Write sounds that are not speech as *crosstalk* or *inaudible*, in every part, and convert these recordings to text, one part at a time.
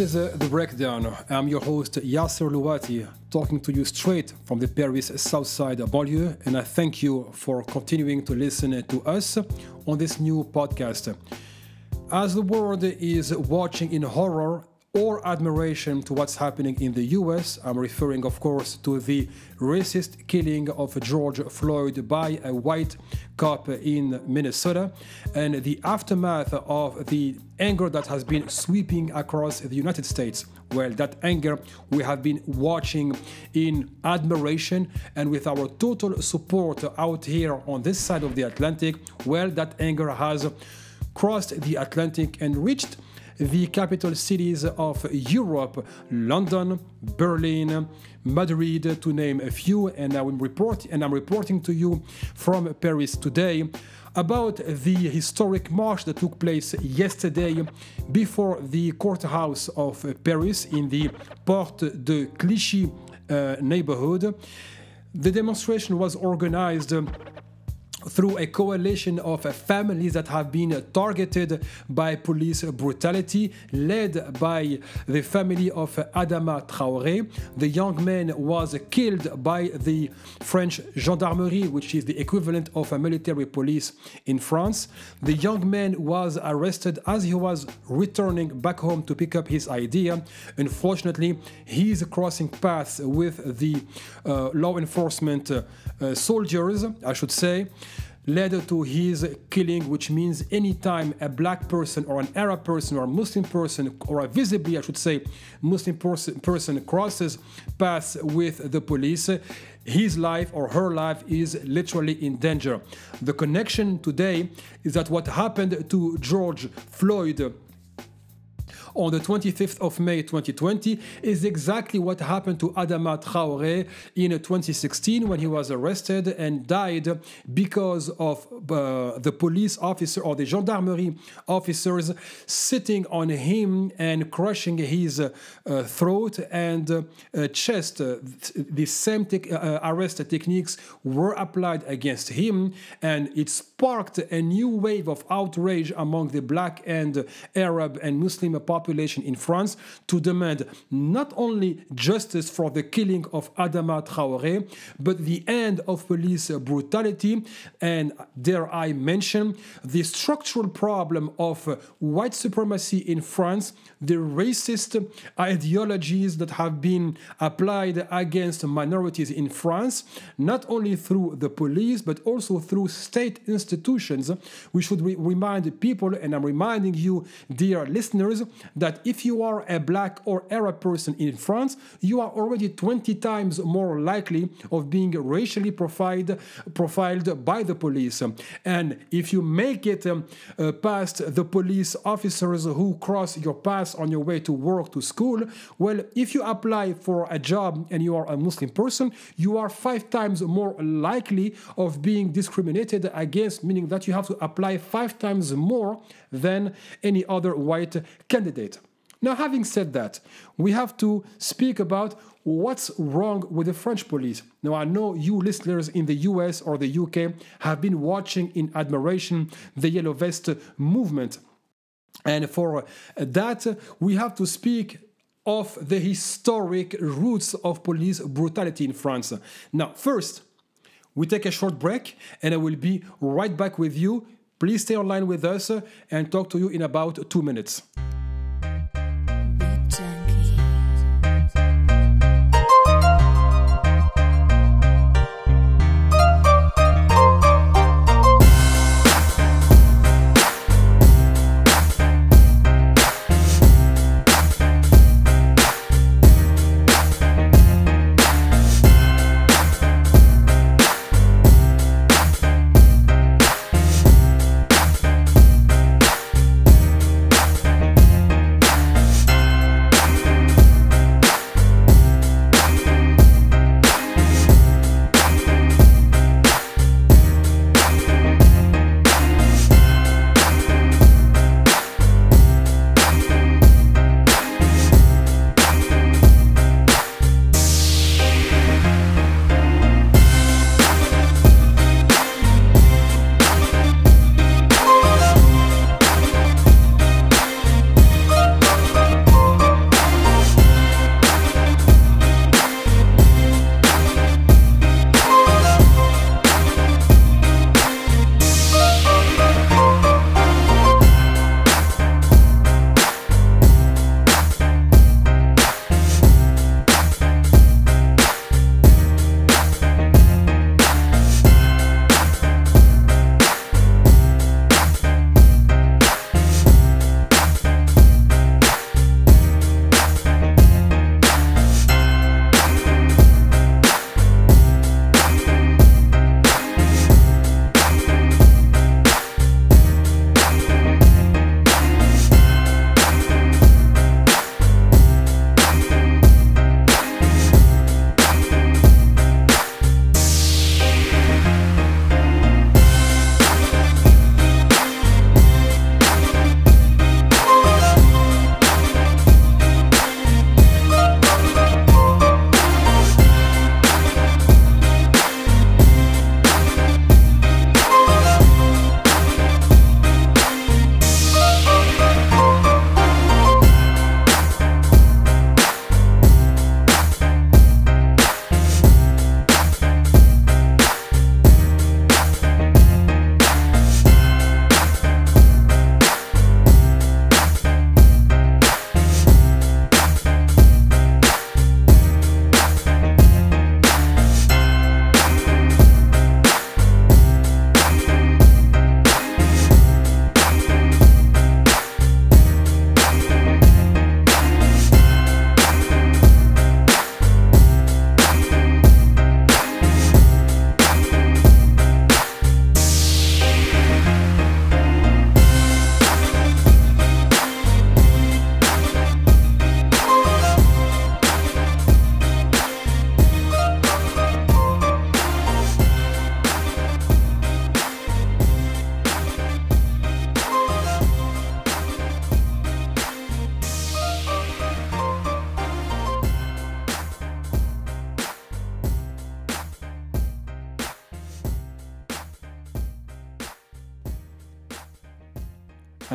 This is uh, The Breakdown. I'm your host, Yasser Louati, talking to you straight from the Paris Southside banlieue, and I thank you for continuing to listen to us on this new podcast. As the world is watching in horror or admiration to what's happening in the US. I'm referring, of course, to the racist killing of George Floyd by a white cop in Minnesota and the aftermath of the anger that has been sweeping across the United States. Well, that anger we have been watching in admiration and with our total support out here on this side of the Atlantic. Well, that anger has crossed the Atlantic and reached the capital cities of Europe London, Berlin, Madrid, to name a few. And I am report and I'm reporting to you from Paris today about the historic march that took place yesterday before the courthouse of Paris in the Porte de Clichy uh, neighborhood. The demonstration was organized through a coalition of families that have been targeted by police brutality, led by the family of Adama Traoré. The young man was killed by the French gendarmerie, which is the equivalent of a military police in France. The young man was arrested as he was returning back home to pick up his idea. Unfortunately, he's crossing paths with the uh, law enforcement uh, soldiers, I should say led to his killing, which means anytime a black person or an Arab person or a Muslim person, or a visibly, I should say, Muslim person, person crosses paths with the police, his life or her life is literally in danger. The connection today is that what happened to George Floyd on the 25th of May 2020 is exactly what happened to Adama Traoré in 2016 when he was arrested and died because of uh, the police officer or the gendarmerie officers sitting on him and crushing his uh, throat and uh, chest. the same te- uh, arrest techniques were applied against him and it sparked a new wave of outrage among the black and Arab and Muslim population in France to demand not only justice for the killing of Adama Traoré, but the end of police brutality and, dare I mention, the structural problem of white supremacy in France, the racist ideologies that have been applied against minorities in France, not only through the police, but also through state institutions. We should re- remind people, and I'm reminding you, dear listeners, that if you are a black or Arab person in France, you are already 20 times more likely of being racially profiled, profiled by the police. And if you make it um, uh, past the police officers who cross your path on your way to work, to school, well, if you apply for a job and you are a Muslim person, you are five times more likely of being discriminated against, meaning that you have to apply five times more than any other white candidate. Now, having said that, we have to speak about what's wrong with the French police. Now, I know you listeners in the US or the UK have been watching in admiration the Yellow Vest movement. And for that, we have to speak of the historic roots of police brutality in France. Now, first, we take a short break and I will be right back with you. Please stay online with us and talk to you in about two minutes.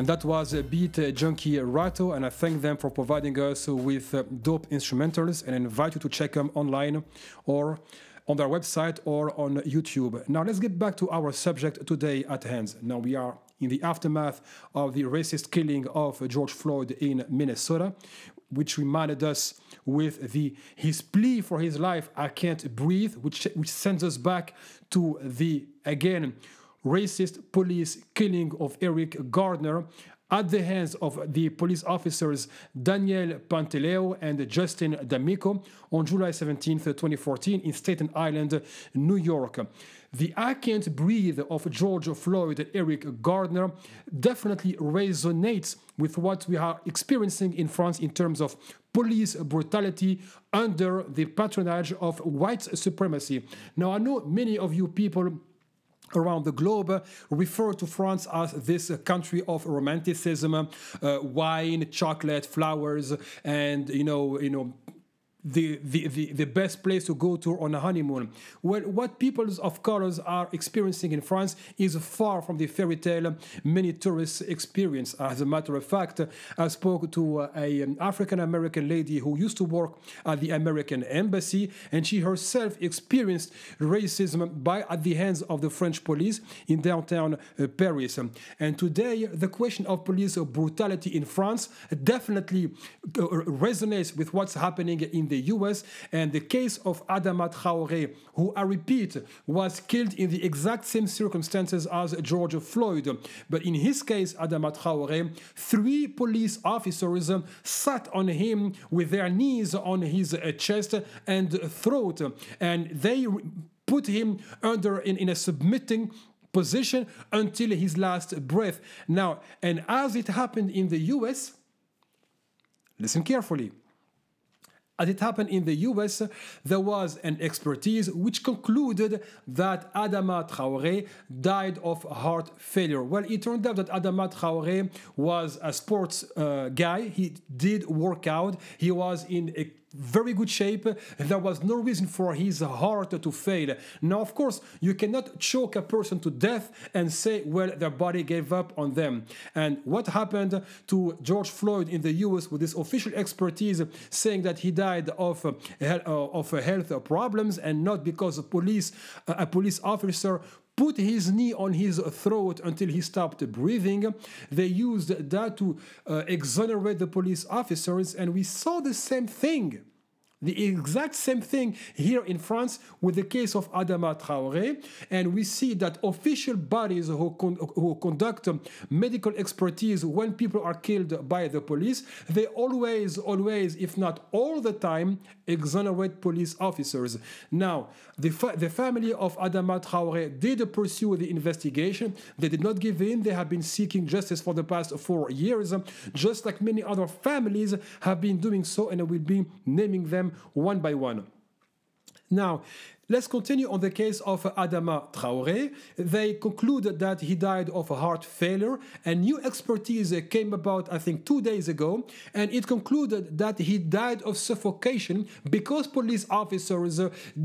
And that was a Beat uh, Junkie Rato, and I thank them for providing us with uh, dope instrumentals and invite you to check them online or on their website or on YouTube. Now, let's get back to our subject today at hand. Now, we are in the aftermath of the racist killing of George Floyd in Minnesota, which reminded us with the his plea for his life, I can't breathe, which, which sends us back to the again racist police killing of Eric Gardner at the hands of the police officers Daniel Pantaleo and Justin D'Amico on July 17, 2014, in Staten Island, New York. The I Can't Breathe of George Floyd and Eric Gardner definitely resonates with what we are experiencing in France in terms of police brutality under the patronage of white supremacy. Now, I know many of you people around the globe refer to France as this country of romanticism, uh, wine, chocolate, flowers, and you know, you know, the, the, the, the, best place to go to on a honeymoon. Well, what people of colors are experiencing in France is far from the fairy tale many tourists experience. As a matter of fact, I spoke to a, an African American lady who used to work at the American embassy, and she herself experienced racism by at the hands of the French police in downtown uh, Paris. And today, the question of police brutality in France definitely uh, resonates with what's happening in the the US, and the case of Adama Traoré, who I repeat was killed in the exact same circumstances as George Floyd. But in his case, Adama Traoré, three police officers sat on him with their knees on his uh, chest and throat, and they put him under in, in a submitting position until his last breath. Now, and as it happened in the US, listen carefully. As it happened in the US, there was an expertise which concluded that Adama Traoré died of heart failure. Well, it turned out that Adama Traoré was a sports uh, guy. He did work out. He was in a very good shape. And there was no reason for his heart to fail. Now, of course, you cannot choke a person to death and say, well, their body gave up on them. And what happened to George Floyd in the US with this official expertise saying that he died of, uh, of health problems and not because a police, a police officer put his knee on his throat until he stopped breathing. They used that to uh, exonerate the police officers, and we saw the same thing the exact same thing here in France with the case of Adama Traoré, and we see that official bodies who, con- who conduct medical expertise when people are killed by the police, they always, always, if not all the time, exonerate police officers. Now, the, fa- the family of Adama Traoré did pursue the investigation. They did not give in. They have been seeking justice for the past four years, just like many other families have been doing so, and I will be naming them one by one. Now, Let's continue on the case of Adama Traoré. They concluded that he died of a heart failure. A new expertise came about, I think, two days ago, and it concluded that he died of suffocation because police officers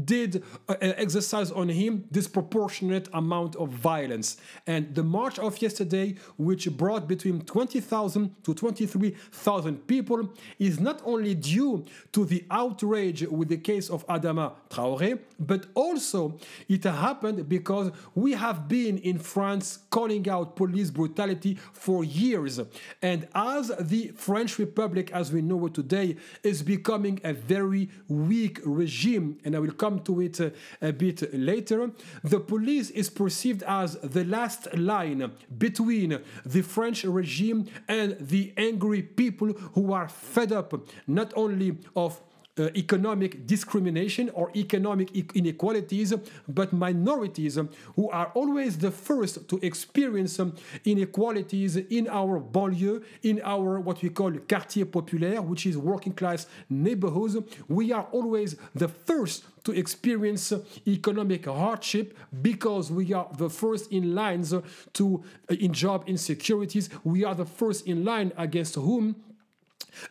did uh, exercise on him disproportionate amount of violence. And the march of yesterday, which brought between 20,000 to 23,000 people, is not only due to the outrage with the case of Adama Traoré, but also it happened because we have been in France calling out police brutality for years. And as the French Republic, as we know it today, is becoming a very weak regime, and I will come to it a, a bit later, the police is perceived as the last line between the French regime and the angry people who are fed up not only of uh, Uh, economic discrimination or economic inequalities, but minorities who are always the first to experience um, inequalities in our banlieue, in our what we call quartier populaire, which is working class neighborhoods. We are always the first to experience uh, economic hardship because we are the first in lines uh, to uh, in job insecurities. We are the first in line against whom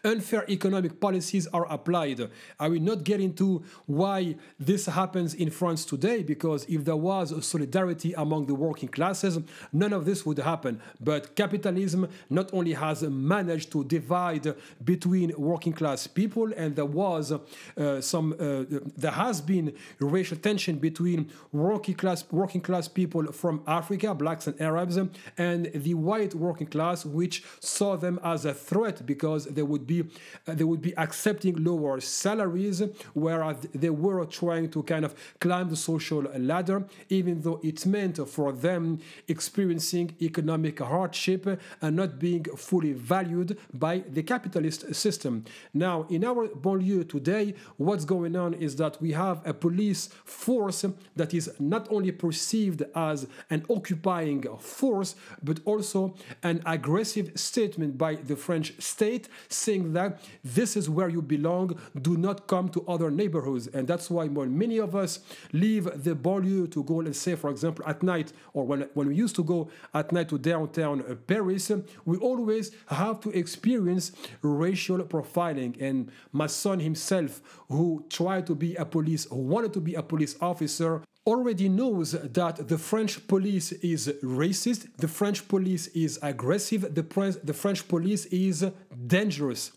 unfair economic policies are applied. I will not get into why this happens in France today, because if there was solidarity among the working classes, none of this would happen. But capitalism not only has managed to divide between working class people, and there was uh, some, uh, there has been racial tension between working class working class people from Africa, blacks and Arabs, and the white working class, which saw them as a threat because they would be uh, they would be accepting lower salaries, whereas they were trying to kind of climb the social ladder, even though it meant for them experiencing economic hardship and not being fully valued by the capitalist system. Now, in our banlieue today, what's going on is that we have a police force that is not only perceived as an occupying force, but also an aggressive statement by the French state saying that this is where you belong, do not come to other neighborhoods. And that's why many of us leave the banlieue to go, let's say, for example, at night, or when, when we used to go at night to downtown uh, Paris, we always have to experience racial profiling. And my son himself, who tried to be a police, who wanted to be a police officer, already knows that the French police is racist, the French police is aggressive, the, the French police is dangerous.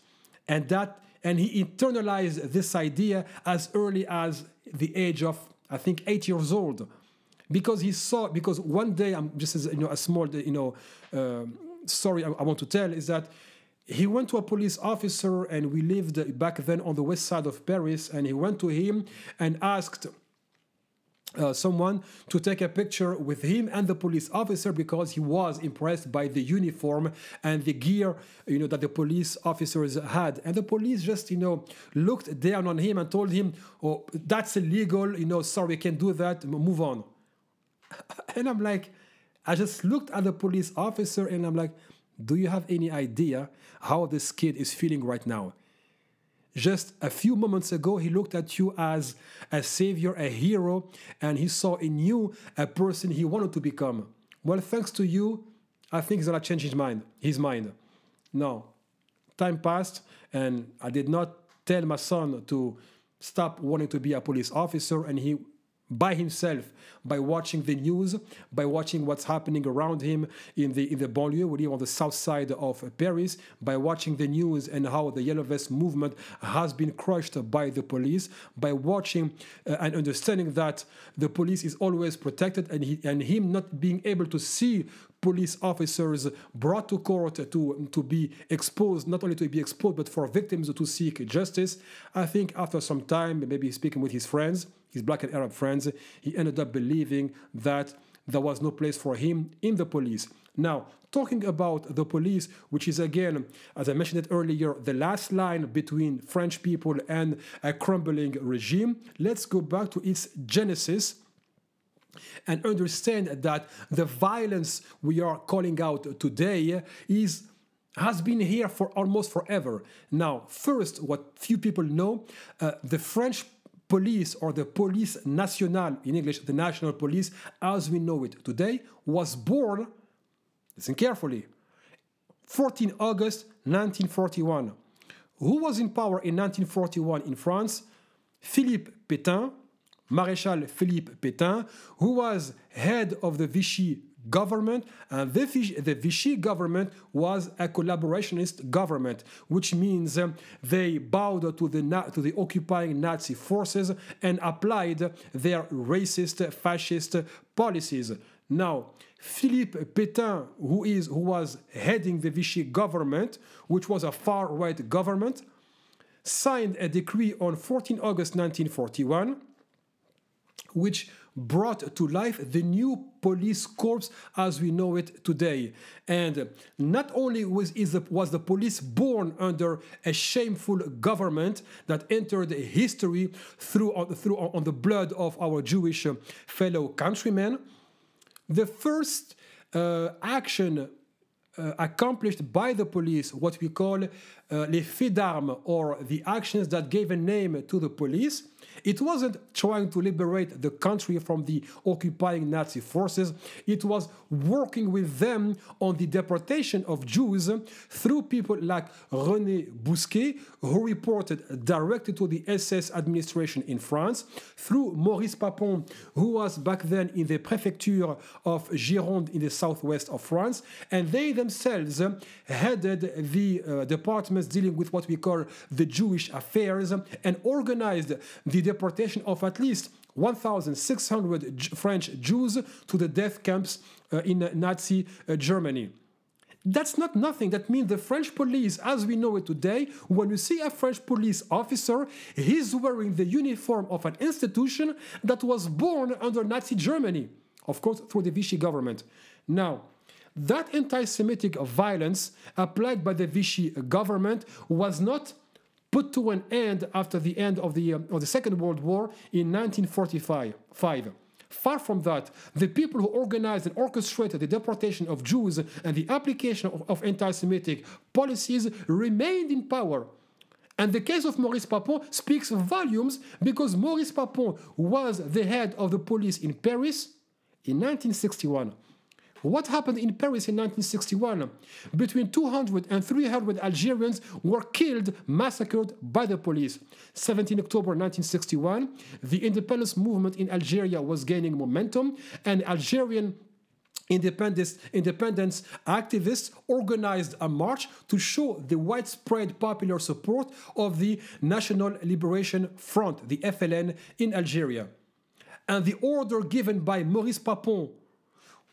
And that and he internalized this idea as early as the age of I think 8 years old because he saw because one day I'm just as you know a small you know uh, story I, I want to tell is that he went to a police officer and we lived back then on the west side of Paris and he went to him and asked uh, someone to take a picture with him and the police officer because he was impressed by the uniform and the gear you know that the police officers had. And the police just you know looked down on him and told him oh that's illegal. You know sorry we can't do that. Move on. *laughs* And i'm like i just looked at the police officer and i'm like do you have any idea how this kid is feeling right now just a few moments ago, he looked at you as a savior, a hero, and he saw in you a person he wanted to become. Well, thanks to you, I think he's gonna change his mind. His mind. Now, time passed, and I did not tell my son to stop wanting to be a police officer, and he by himself by watching the news, by watching what's happening around him in the in the banlieue, we live on the south side of Paris, by watching the news and how the Yellow Vest movement has been crushed by the police, by watching uh, and understanding that the police is always protected and he, and him not being able to see police officers brought to court to, to be exposed, not only to be exposed, but for victims to seek justice. I think after some time, maybe speaking with his friends, his black and Arab friends, he ended up believing that there was no place for him in the police. Now, talking about the police, which is again, as I mentioned it earlier, the last line between French people and a crumbling regime, let's go back to its genesis and understand that the violence we are calling out today is has been here for almost forever. Now, first, what few people know, uh, the French police or the police nationale in English, the national police as we know it today, was born, listen carefully, 14 August 1941. Who was in power in 1941 in France? Philippe Pétain, Maréchal Philippe Pétain, who was head of the Vichy government, and the Vichy, the Vichy government was a collaborationist government, which means um, they bowed to the, to the occupying Nazi forces and applied their racist, fascist policies. Now, Philippe Pétain, who, is, who was heading the Vichy government, which was a far right government, signed a decree on 14 August 1941 which brought to life the new police corps as we know it today. And not only was, the, was the police born under a shameful government that entered history through, through on the blood of our Jewish fellow countrymen, the first uh, action uh, accomplished by the police, what we call uh, les faits d'armes, or the actions that gave a name to the police, It wasn't trying to liberate the country from the occupying Nazi forces, it was working with them on the deportation of Jews through people like René Bousquet, who reported directly to the SS administration in France, through Maurice Papon, who was back then in the prefecture of Gironde in the southwest of France, and they themselves headed the uh, departments dealing with what we call the Jewish affairs and organized the deportation of at least 1,600 French Jews to the death camps uh, in Nazi uh, Germany. That's not nothing. That means the French police, as we know it today, when you see a French police officer, he's wearing the uniform of an institution that was born under Nazi Germany, of course, through the Vichy government. Now, that anti Semitic violence applied by the Vichy government was not put to an end after the end of the, uh, of the Second World War in 1945. Far from that, the people who organized and orchestrated the deportation of Jews and the application of, of anti Semitic policies remained in power. And the case of Maurice Papon speaks volumes because Maurice Papon was the head of the police in Paris in 1961. What happened in Paris in 1961? Between 200 and 300 Algerians were killed, massacred by the police. 17 October 1961, the independence movement in Algeria was gaining momentum, and Algerian independence, independence activists organized a march to show the widespread popular support of the National Liberation Front, the FLN, in Algeria. And the order given by Maurice Papon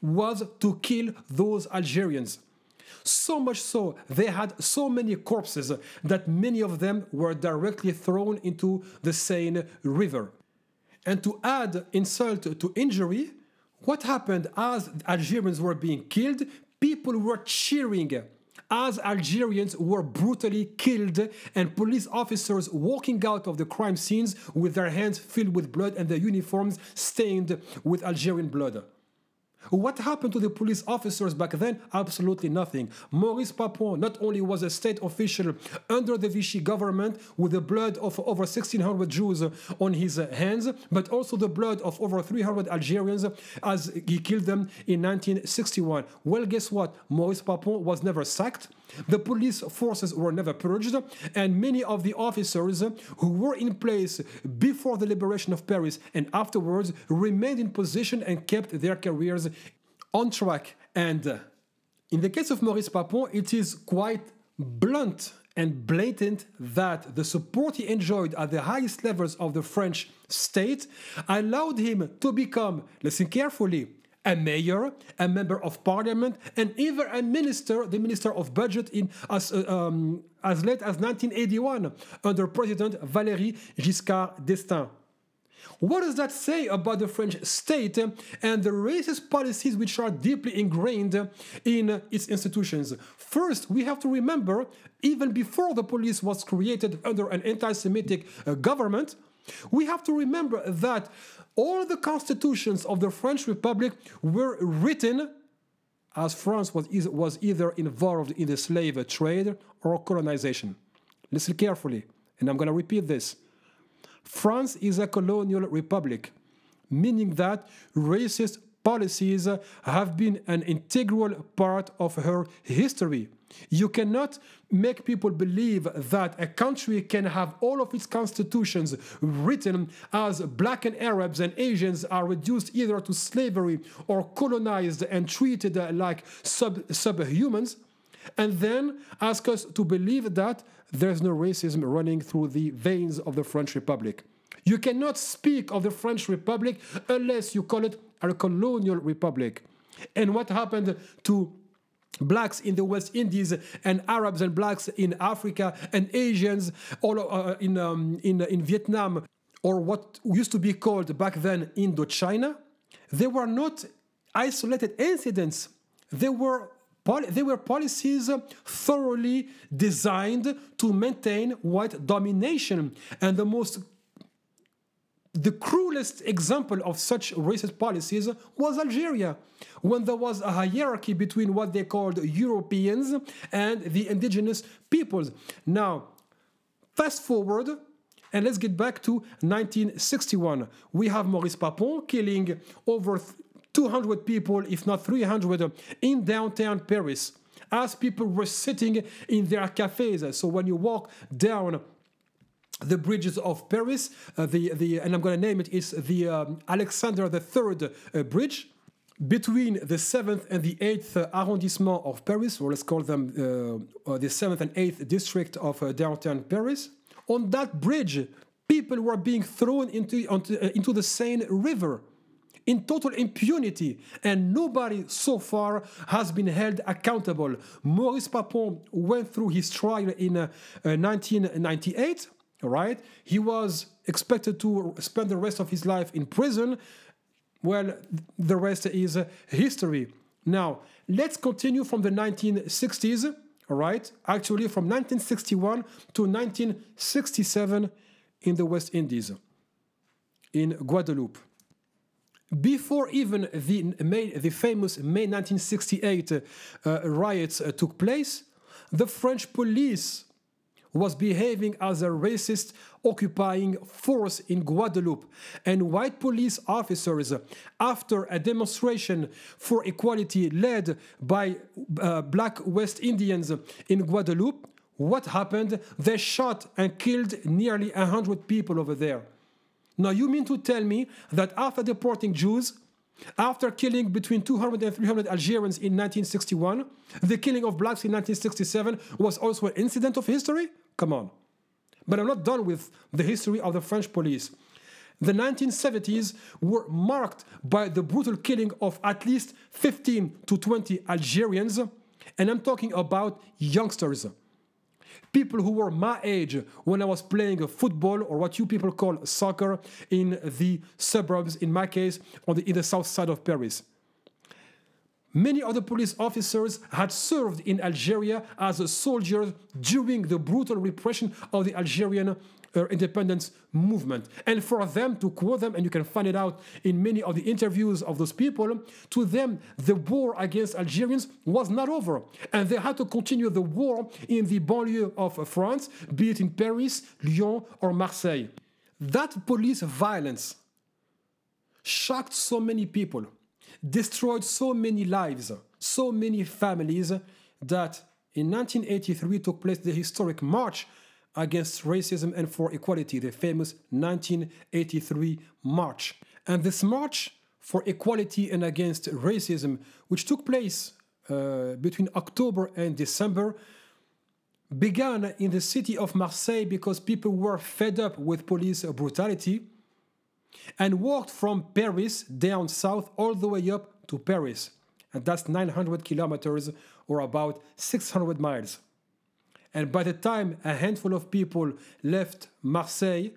was to kill those Algerians. So much so, they had so many corpses that many of them were directly thrown into the Seine River. And to add insult to injury, what happened as Algerians were being killed? People were cheering as Algerians were brutally killed and police officers walking out of the crime scenes with their hands filled with blood and their uniforms stained with Algerian blood. What happened to the police officers back then? Absolutely nothing. Maurice Papon not only was a state official under the Vichy government with the blood of over 1,600 Jews on his hands, but also the blood of over 300 Algerians as he killed them in 1961. Well, guess what? Maurice Papon was never sacked. The police forces were never purged, and many of the officers who were in place before the liberation of Paris and afterwards remained in position and kept their careers on track. And in the case of Maurice Papon, it is quite blunt and blatant that the support he enjoyed at the highest levels of the French state allowed him to become, listen carefully, a mayor, a member of parliament, and even a minister, the minister of budget in as, uh, um, as late as 1981 under President Valéry Giscard d'Estaing. What does that say about the French state and the racist policies which are deeply ingrained in its institutions? First, we have to remember, even before the police was created under an anti Semitic uh, government, we have to remember that all the constitutions of the French Republic were written as France was, was either involved in the slave trade or colonization. Listen carefully, and I'm going to repeat this. France is a colonial republic, meaning that racist policies have been an integral part of her history. You cannot make people believe that a country can have all of its constitutions written as black and Arabs and Asians are reduced either to slavery or colonized and treated like sub subhumans, and then ask us to believe that there's no racism running through the veins of the French Republic. You cannot speak of the French Republic unless you call it a colonial republic. And what happened to blacks in the West Indies and Arabs and blacks in Africa and Asians all uh, in, um, in, in Vietnam or what used to be called back then Indochina, they were not isolated incidents. They were they were policies thoroughly designed to maintain white domination. And the most the cruelest example of such racist policies was Algeria, when there was a hierarchy between what they called Europeans and the indigenous peoples. Now, fast forward, And let's get back to 1961. We have Maurice Papon killing over 200 people, if not 300, in downtown Paris as people were sitting in their cafes. So when you walk down the bridges of Paris, uh, the, the, and I'm going to name it, is the um, Alexander III uh, Bridge between the 7th and the 8th arrondissement of Paris, or let's call them uh, uh the 7th and 8th district of uh, downtown Paris. On that bridge, people were being thrown into, onto, uh, into the Seine River in total impunity, and nobody so far has been held accountable. Maurice Papon went through his trial in uh, uh, 1998. Right, he was expected to spend the rest of his life in prison. Well, the rest is uh, history. Now, let's continue from the 1960s. All right, actually from 1961 to 1967 in the West Indies, in Guadeloupe before even the, May, the famous May 1968 uh, riots uh, took place, the French police was behaving as a racist occupying force in Guadeloupe. And white police officers, after a demonstration for equality led by uh, black West Indians in Guadeloupe, what happened? They shot and killed nearly 100 people over there. Now, you mean to tell me that after deporting Jews, after killing between 200 and 300 Algerians in 1961, the killing of blacks in 1967 was also an incident of history? Come on. But I'm not done with the history of the French police. The 1970s were marked by the brutal killing of at least 15 to 20 Algerians, and I'm talking about youngsters people who were my age when I was playing football or what you people call soccer in the suburbs, in my case, on the, in the south side of Paris. Many other police officers had served in Algeria as soldiers during the brutal repression of the Algerian uh, independence movement. And for them to quote them, and you can find it out in many of the interviews of those people, to them, the war against Algerians was not over. And they had to continue the war in the banlieue of France, be it in Paris, Lyon, or Marseille. That police violence shocked so many people, destroyed so many lives, so many families, that in 1983 took place the historic March against racism and for equality, the famous 1983 march. And this march for equality and against racism, which took place uh, between October and December, began in the city of Marseille because people were fed up with police brutality and walked from Paris down south all the way up to Paris. And that's 900 kilometers or about 600 miles. And by the time a handful of people left Marseille,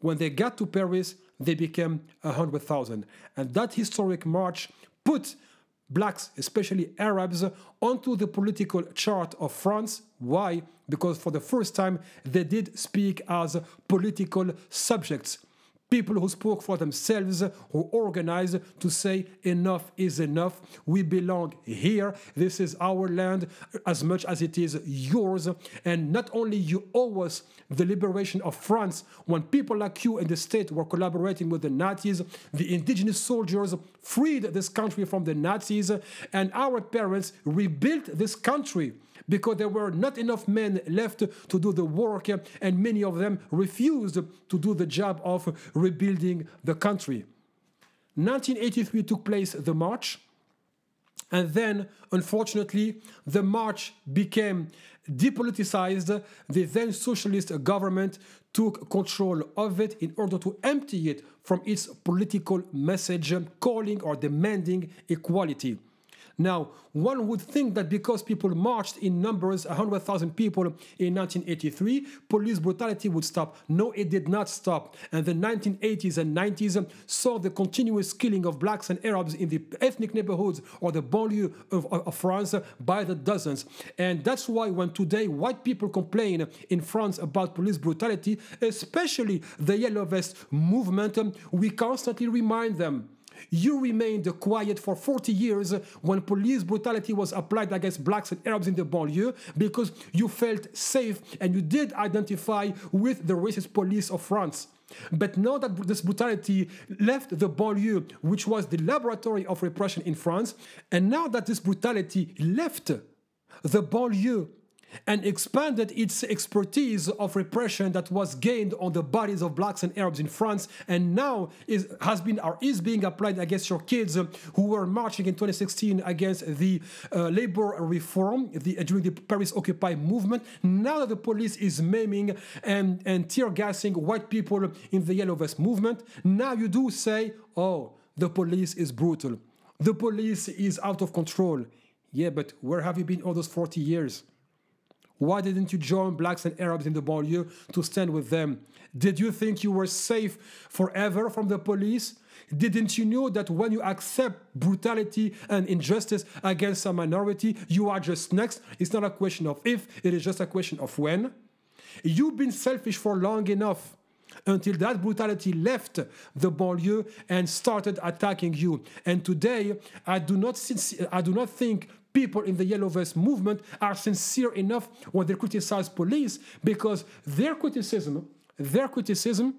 when they got to Paris, they became 100,000. And that historic march put blacks, especially Arabs, onto the political chart of France. Why? Because for the first time, they did speak as political subjects people who spoke for themselves, who organized to say, enough is enough. We belong here. This is our land as much as it is yours. And not only you owe us the liberation of France, when people like you and the state were collaborating with the Nazis, the indigenous soldiers freed this country from the Nazis, and our parents rebuilt this country because there were not enough men left to do the work, and many of them refused to do the job of rebuilding the country. 1983 took place the march, and then, unfortunately, the march became depoliticized. The then socialist government took control of it in order to empty it from its political message calling or demanding equality. Now, one would think that because people marched in numbers, 100,000 people in 1983, police brutality would stop. No, it did not stop. And the 1980s and 90s saw the continuous killing of blacks and Arabs in the ethnic neighborhoods or the banlieue of, of France by the dozens. And that's why when today white people complain in France about police brutality, especially the Yellow Vest movement, we constantly remind them You remained quiet for 40 years when police brutality was applied against blacks and Arabs in the banlieue because you felt safe and you did identify with the racist police of France. But now that this brutality left the banlieue, which was the laboratory of repression in France, and now that this brutality left the banlieue and expanded its expertise of repression that was gained on the bodies of blacks and Arabs in France, and now is, has been or is being applied against your kids who were marching in 2016 against the uh, labor reform the, during the Paris Occupy movement. Now that the police is maiming and, and tear gassing white people in the Yellow Vest movement, now you do say, oh, the police is brutal. The police is out of control. Yeah, but where have you been all those 40 years? Why didn't you join blacks and Arabs in the banlieue to stand with them? Did you think you were safe forever from the police? Didn't you know that when you accept brutality and injustice against a minority, you are just next? It's not a question of if, it is just a question of when. You've been selfish for long enough until that brutality left the banlieue and started attacking you. And today, I do not, I do not think people in the Yellow Vest movement are sincere enough when they criticize police because their criticism, their criticism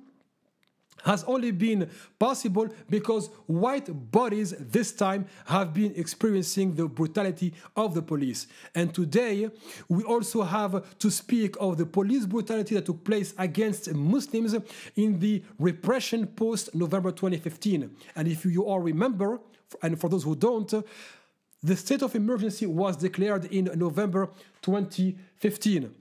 has only been possible because white bodies this time have been experiencing the brutality of the police. And today, we also have to speak of the police brutality that took place against Muslims in the repression post November 2015. And if you all remember, and for those who don't, the state of emergency was declared in November 2015.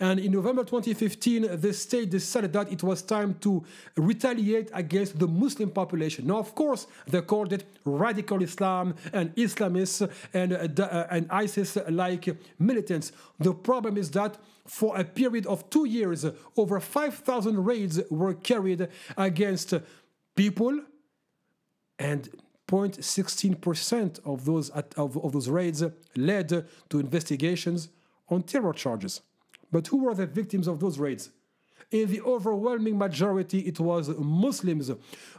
And in November 2015, the state decided that it was time to retaliate against the Muslim population. Now, of course, they called it radical Islam and Islamists and, uh, uh and ISIS like militants. The problem is that for a period of two years, over 5,000 raids were carried against people and 0.16% of those, of, of those raids led to investigations on terror charges. But who were the victims of those raids? In the overwhelming majority, it was Muslims,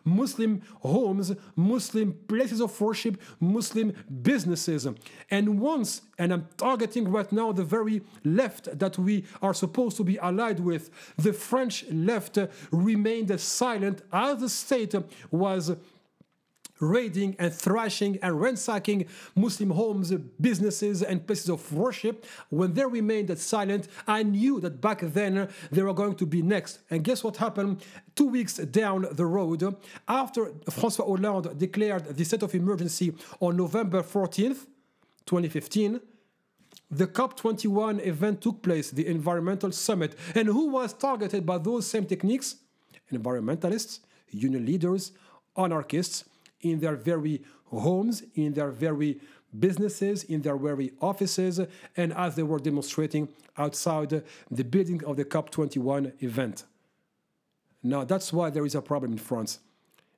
Muslim homes, Muslim places of worship, Muslim businesses. And once, and I'm targeting right now the very left that we are supposed to be allied with, the French left remained silent as the state was raiding and thrashing and ransacking Muslim homes, businesses, and places of worship. When they remained silent, I knew that back then they were going to be next. And guess what happened? Two weeks down the road, after Francois Hollande declared the state of emergency on November 14th, 2015, the COP21 event took place, the environmental summit. And who was targeted by those same techniques? Environmentalists, union leaders, anarchists, in their very homes, in their very businesses, in their very offices, and as they were demonstrating outside the building of the COP21 event. Now, that's why there is a problem in France.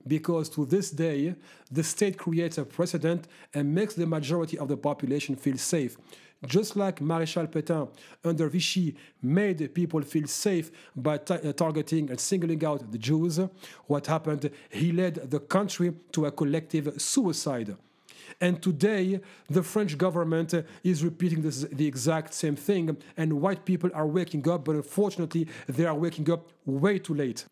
Because to this day, the state creates a precedent and makes the majority of the population feel safe just like Marshal Pétain under Vichy made people feel safe by uh, targeting and singling out the Jews, what happened? He led the country to a collective suicide. And today, the French government is repeating this, the exact same thing, and white people are waking up, but unfortunately, they are waking up way too late.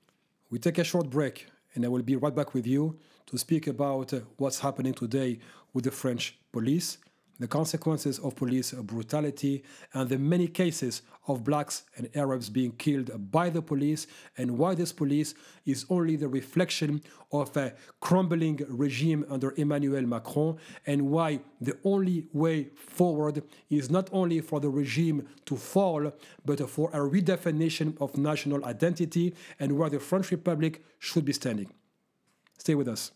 We take a short break, and I will be right back with you to speak about what's happening today with the French police the consequences of police brutality, and the many cases of blacks and Arabs being killed by the police, and why this police is only the reflection of a crumbling regime under Emmanuel Macron, and why the only way forward is not only for the regime to fall, but for a redefinition of national identity, and where the French Republic should be standing. Stay with us.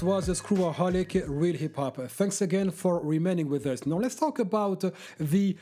That was a Screwaholic Real Hip Hop. Thanks again for remaining with us. Now let's talk about the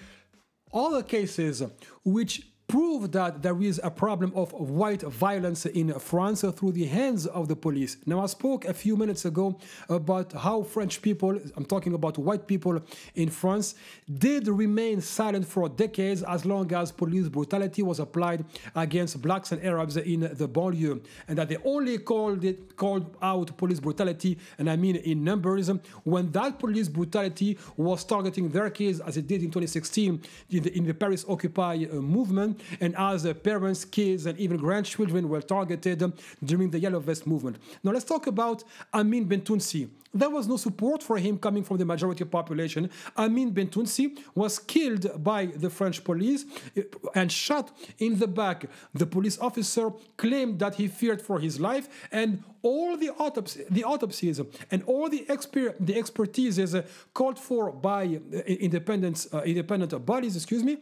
other cases which prove that there is a problem of white violence in France through the hands of the police. Now, I spoke a few minutes ago about how French people, I'm talking about white people in France, did remain silent for decades as long as police brutality was applied against blacks and Arabs in the banlieue, and that they only called it called out police brutality, and I mean in numbers, when that police brutality was targeting their kids, as it did in 2016 in the, in the Paris Occupy uh, movement and as parents, kids, and even grandchildren were targeted during the Yellow Vest movement. Now let's talk about Amin Bentounsi. There was no support for him coming from the majority population. Amin Bentounsi was killed by the French police eh, and shot in the back. The police officer claimed that he feared for his life, and all the, autopsy, the autopsies and all the, exper- the expertises called for by uh, independent, uh, independent bodies, excuse me,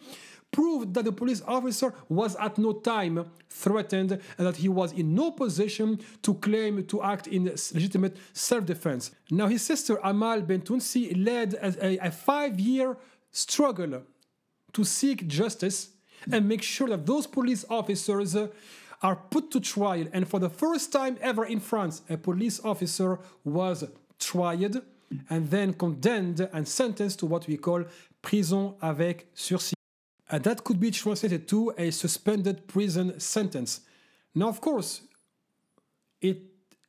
proved that the police officer was at no time threatened and that he was in no position to claim to act in legitimate self-defense. Now, his sister Amal Bentounsi led a, a five-year struggle to seek justice and make sure that those police officers uh, are put to trial. And for the first time ever in France, a police officer was tried and then condemned and sentenced to what we call prison avec sursis. And that could be translated to a suspended prison sentence. Now, of course, it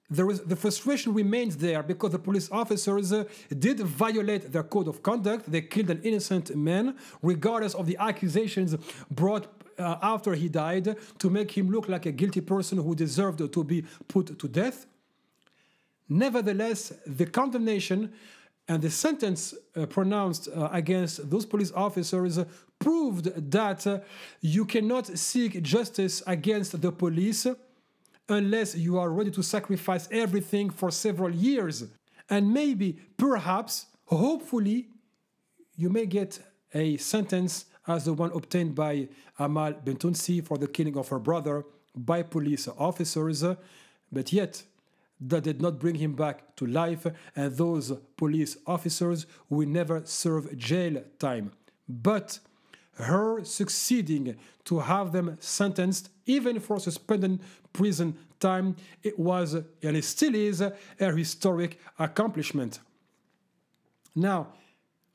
there is the frustration remains there because the police officers uh, did violate their code of conduct. They killed an innocent man, regardless of the accusations brought uh, after he died, to make him look like a guilty person who deserved to be put to death. Nevertheless, the condemnation and the sentence uh, pronounced uh, against those police officers proved that uh, you cannot seek justice against the police unless you are ready to sacrifice everything for several years. And maybe, perhaps, hopefully, you may get a sentence as the one obtained by Amal Bentounsi for the killing of her brother by police officers. But yet, that did not bring him back to life, and those police officers will never serve jail time. But her succeeding to have them sentenced, even for suspended prison time, it was and it still is a historic accomplishment. Now,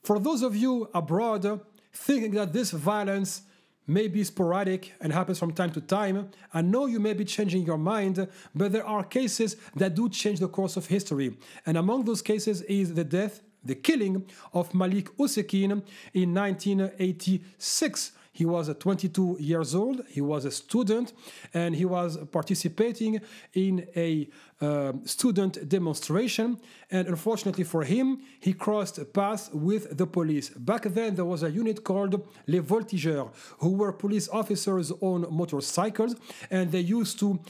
for those of you abroad thinking that this violence may be sporadic and happens from time to time. I know you may be changing your mind, but there are cases that do change the course of history. And among those cases is the death, the killing of Malik Oussekine in 1986. He was 22 years old, he was a student, and he was participating in a uh, student demonstration. And unfortunately for him, he crossed paths with the police. Back then, there was a unit called Les Voltigeurs, who were police officers on motorcycles, and they used to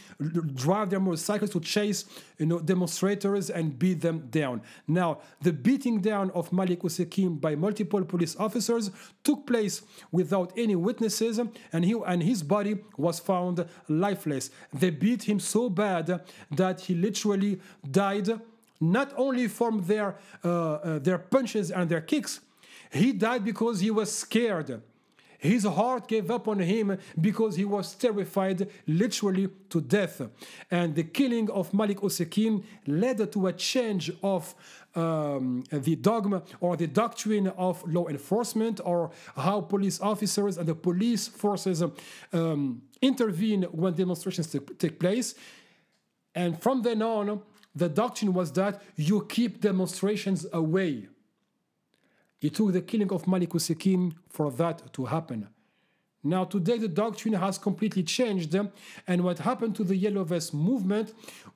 drive their motorcycles to chase you know, demonstrators and beat them down. Now, the beating down of Malik Oussekine by multiple police officers took place without any witnesses, and, he, and his body was found lifeless. They beat him so bad that he literally died not only from their, uh, uh, their punches and their kicks, he died because he was scared. His heart gave up on him because he was terrified literally to death. And the killing of Malik Oussekine led to a change of um, the dogma or the doctrine of law enforcement or how police officers and the police forces um, intervene when demonstrations take place. And from then on, the doctrine was that you keep demonstrations away. It took the killing of Malik Oussekine for that to happen. Now, today, the doctrine has completely changed, and what happened to the Yellow Vest movement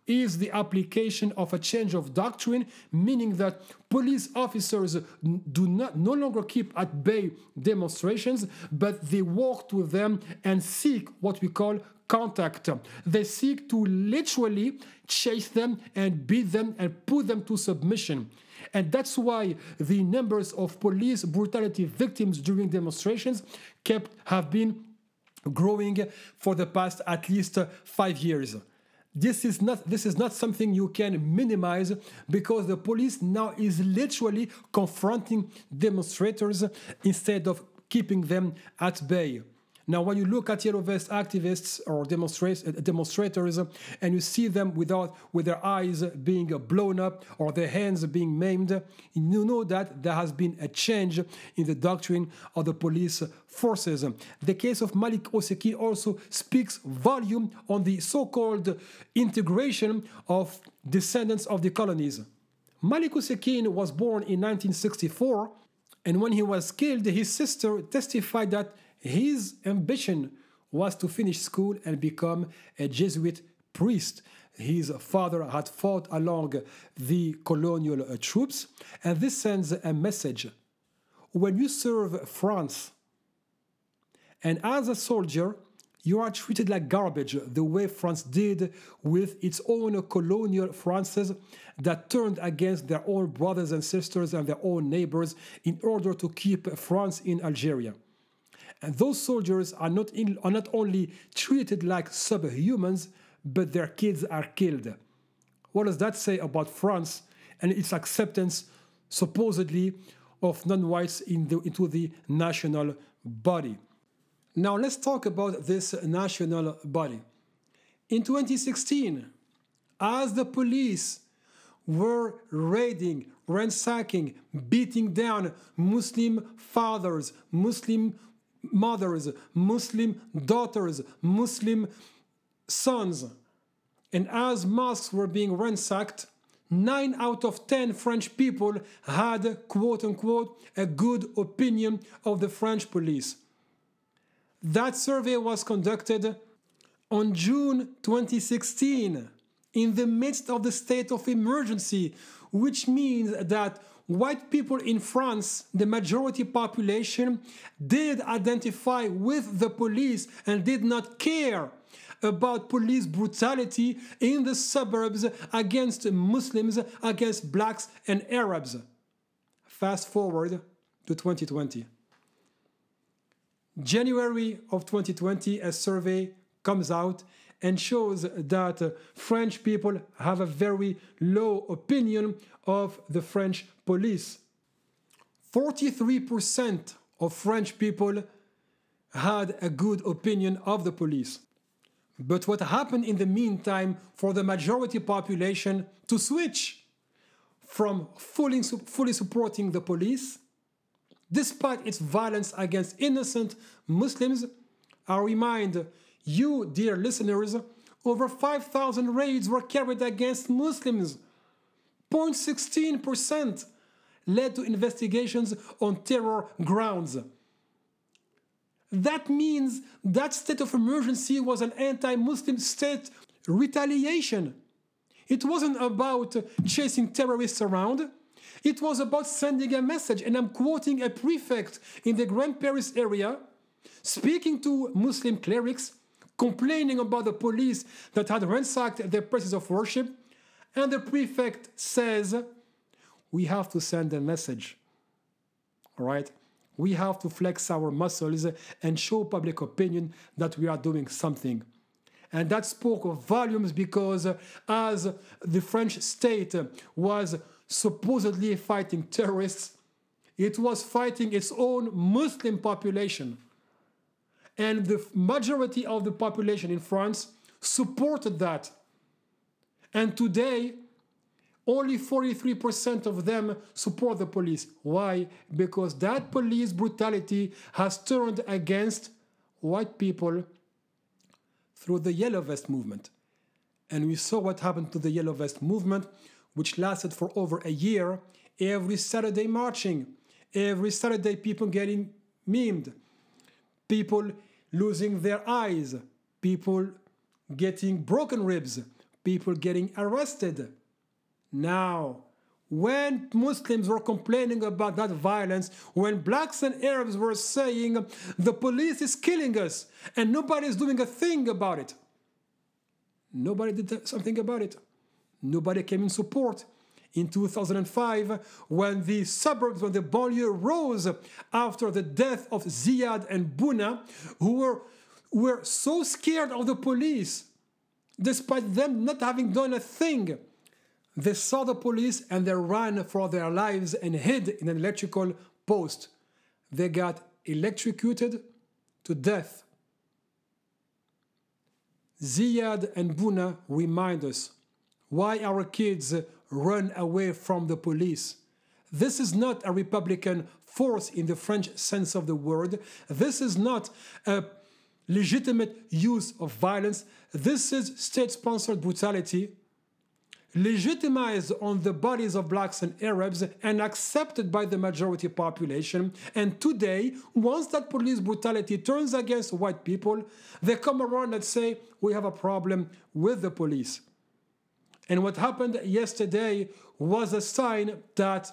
is the application of a change of doctrine, meaning that police officers do not no longer keep at bay demonstrations, but they walk to them and seek what we call contact. They seek to literally chase them and beat them and put them to submission. And that's why the numbers of police brutality victims during demonstrations kept have been growing for the past at least five years. this is not this is not something you can minimize because the police now is literally confronting demonstrators instead of keeping them at bay. Now, when you look at yellow vest activists or uh, demonstrators and you see them without with their eyes being blown up or their hands being maimed, you know that there has been a change in the doctrine of the police forces. The case of Malik Oussekine also speaks volume on the so-called integration of descendants of the colonies. Malik Oussekine was born in 1964 and when he was killed, his sister testified that his ambition was to finish school and become a Jesuit priest. His father had fought along the colonial uh, troops, and this sends a message. When you serve France, and as a soldier, you are treated like garbage, the way France did with its own colonial Frances that turned against their own brothers and sisters and their own neighbors in order to keep France in Algeria. And those soldiers are not, in, are not only treated like subhumans, but their kids are killed. What does that say about France and its acceptance, supposedly, of non whites in into the national body? Now, let's talk about this national body. In 2016, as the police were raiding, ransacking, beating down Muslim fathers, Muslim mothers, Muslim daughters, Muslim sons. And as mosques were being ransacked, nine out of ten French people had, quote unquote, a good opinion of the French police. That survey was conducted on June 2016 in the midst of the state of emergency, which means that white people in France, the majority population, did identify with the police and did not care about police brutality in the suburbs against Muslims, against blacks and Arabs. Fast forward to 2020. January of 2020, a survey comes out and shows that French people have a very low opinion of the French police. 43% of French people had a good opinion of the police. But what happened in the meantime for the majority population to switch from fully, fully supporting the police, despite its violence against innocent Muslims, I remind you, dear listeners, over 5,000 raids were carried against Muslims. 0.16% led to investigations on terror grounds. That means that state of emergency was an anti Muslim state retaliation. It wasn't about chasing terrorists around. It was about sending a message. And I'm quoting a prefect in the Grand Paris area speaking to Muslim clerics, complaining about the police that had ransacked their places of worship. And the prefect says, we have to send a message. All right? We have to flex our muscles and show public opinion that we are doing something. And that spoke of volumes because as the French state was supposedly fighting terrorists, it was fighting its own Muslim population. And the majority of the population in France supported that. And today, only 43% of them support the police. Why? Because that police brutality has turned against white people through the Yellow Vest movement. And we saw what happened to the Yellow Vest movement, which lasted for over a year, every Saturday marching, every Saturday people getting memed, people losing their eyes, people getting broken ribs, people getting arrested now, when Muslims were complaining about that violence, when blacks and Arabs were saying the police is killing us and nobody is doing a thing about it, nobody did something about it. Nobody came in support. In 2005, when the suburbs, when the banlieue rose after the death of Zyed and Bouna, who were, were so scared of the police despite them not having done a thing. They saw the police and they ran for their lives and hid in an electrical post. They got electrocuted to death. Zyed and Bouna remind us why our kids run away from the police. This is not a Republican force in the French sense of the word. This is not a legitimate use of violence. This is state sponsored brutality, legitimized on the bodies of blacks and Arabs and accepted by the majority population. And today, once that police brutality turns against white people, they come around and say, We have a problem with the police. And what happened yesterday was a sign that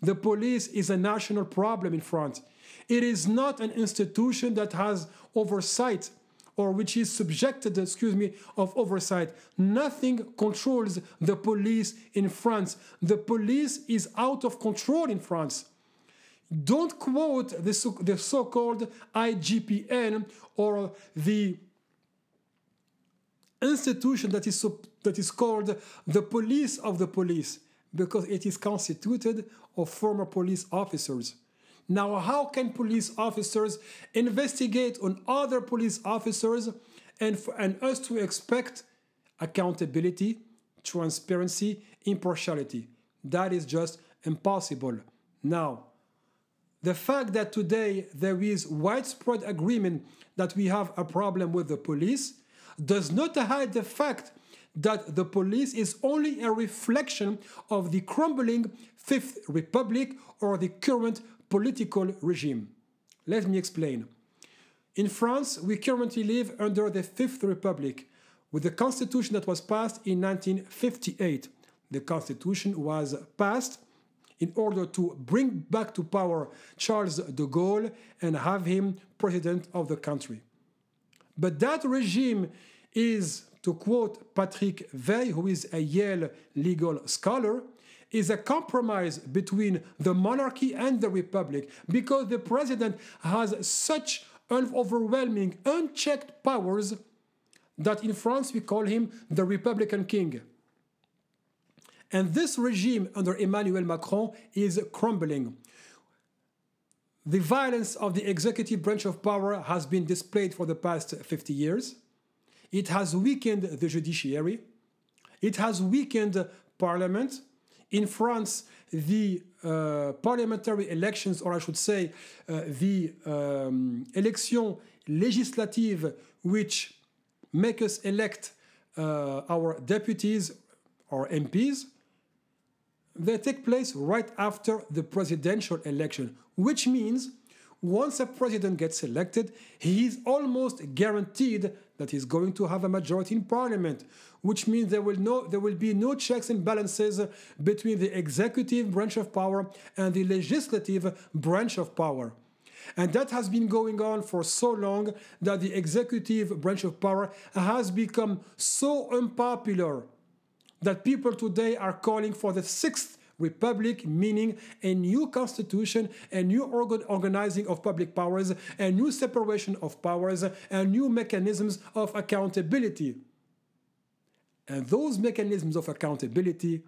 the police is a national problem in France. It is not an institution that has oversight or which is subjected, excuse me, of oversight. Nothing controls the police in France. The police is out of control in France. Don't quote the so, the so-called IGPN or the institution that is, that is called the police of the police because it is constituted of former police officers. Now, how can police officers investigate on other police officers and, for, and us to expect accountability, transparency, impartiality? That is just impossible. Now, the fact that today there is widespread agreement that we have a problem with the police does not hide the fact that the police is only a reflection of the crumbling Fifth Republic or the current political regime. Let me explain. In France, we currently live under the Fifth Republic with the constitution that was passed in 1958. The constitution was passed in order to bring back to power Charles de Gaulle and have him president of the country. But that regime is, to quote Patrick Weil, who is a Yale legal scholar, is a compromise between the monarchy and the republic because the president has such overwhelming, unchecked powers that in France we call him the Republican King. And this regime under Emmanuel Macron is crumbling. The violence of the executive branch of power has been displayed for the past 50 years. It has weakened the judiciary. It has weakened parliament. In France, the uh, parliamentary elections, or I should say, uh, the um, election legislative, which make us elect uh, our deputies or MPs, they take place right after the presidential election, which means once a president gets elected, he is almost guaranteed that he's going to have a majority in parliament, which means there will, no, there will be no checks and balances between the executive branch of power and the legislative branch of power. And that has been going on for so long that the executive branch of power has become so unpopular that people today are calling for the sixth republic meaning a new constitution, a new organ organizing of public powers, a new separation of powers, and new mechanisms of accountability. And those mechanisms of accountability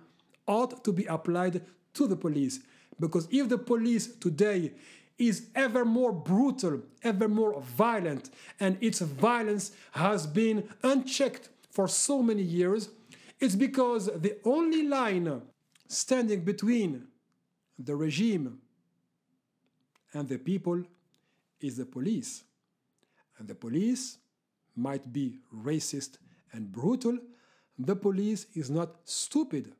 ought to be applied to the police. Because if the police today is ever more brutal, ever more violent, and its violence has been unchecked for so many years, it's because the only line standing between the regime and the people is the police. And the police might be racist and brutal. The police is not stupid.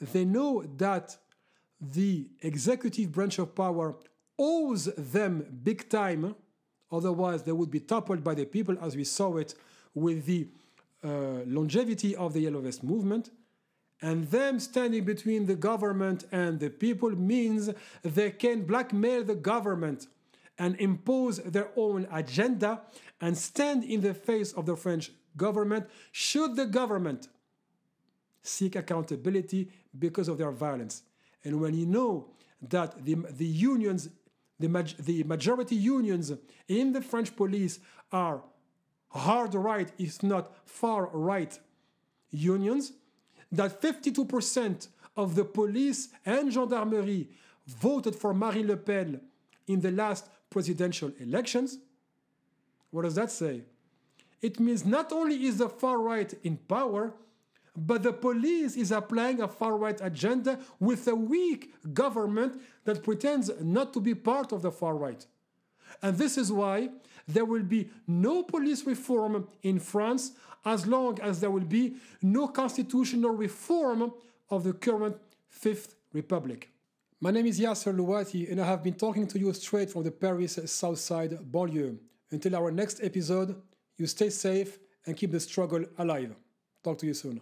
They know that the executive branch of power owes them big time, otherwise, they would be toppled by the people, as we saw it with the uh, longevity of the Yellow Vest movement. And them standing between the government and the people means they can blackmail the government and impose their own agenda and stand in the face of the French government should the government seek accountability because of their violence. And when you know that the, the unions, the, the majority unions in the French police are hard right, if not far right unions, that 52% of the police and gendarmerie voted for Marine Le Pen in the last presidential elections. What does that say? It means not only is the far right in power, but the police is applying a far right agenda with a weak government that pretends not to be part of the far right. And this is why there will be no police reform in France as long as there will be no constitutional reform of the current Fifth Republic. My name is Yasser Louati, and I have been talking to you straight from the Paris South Side banlieue. Until our next episode, you stay safe and keep the struggle alive. Talk to you soon.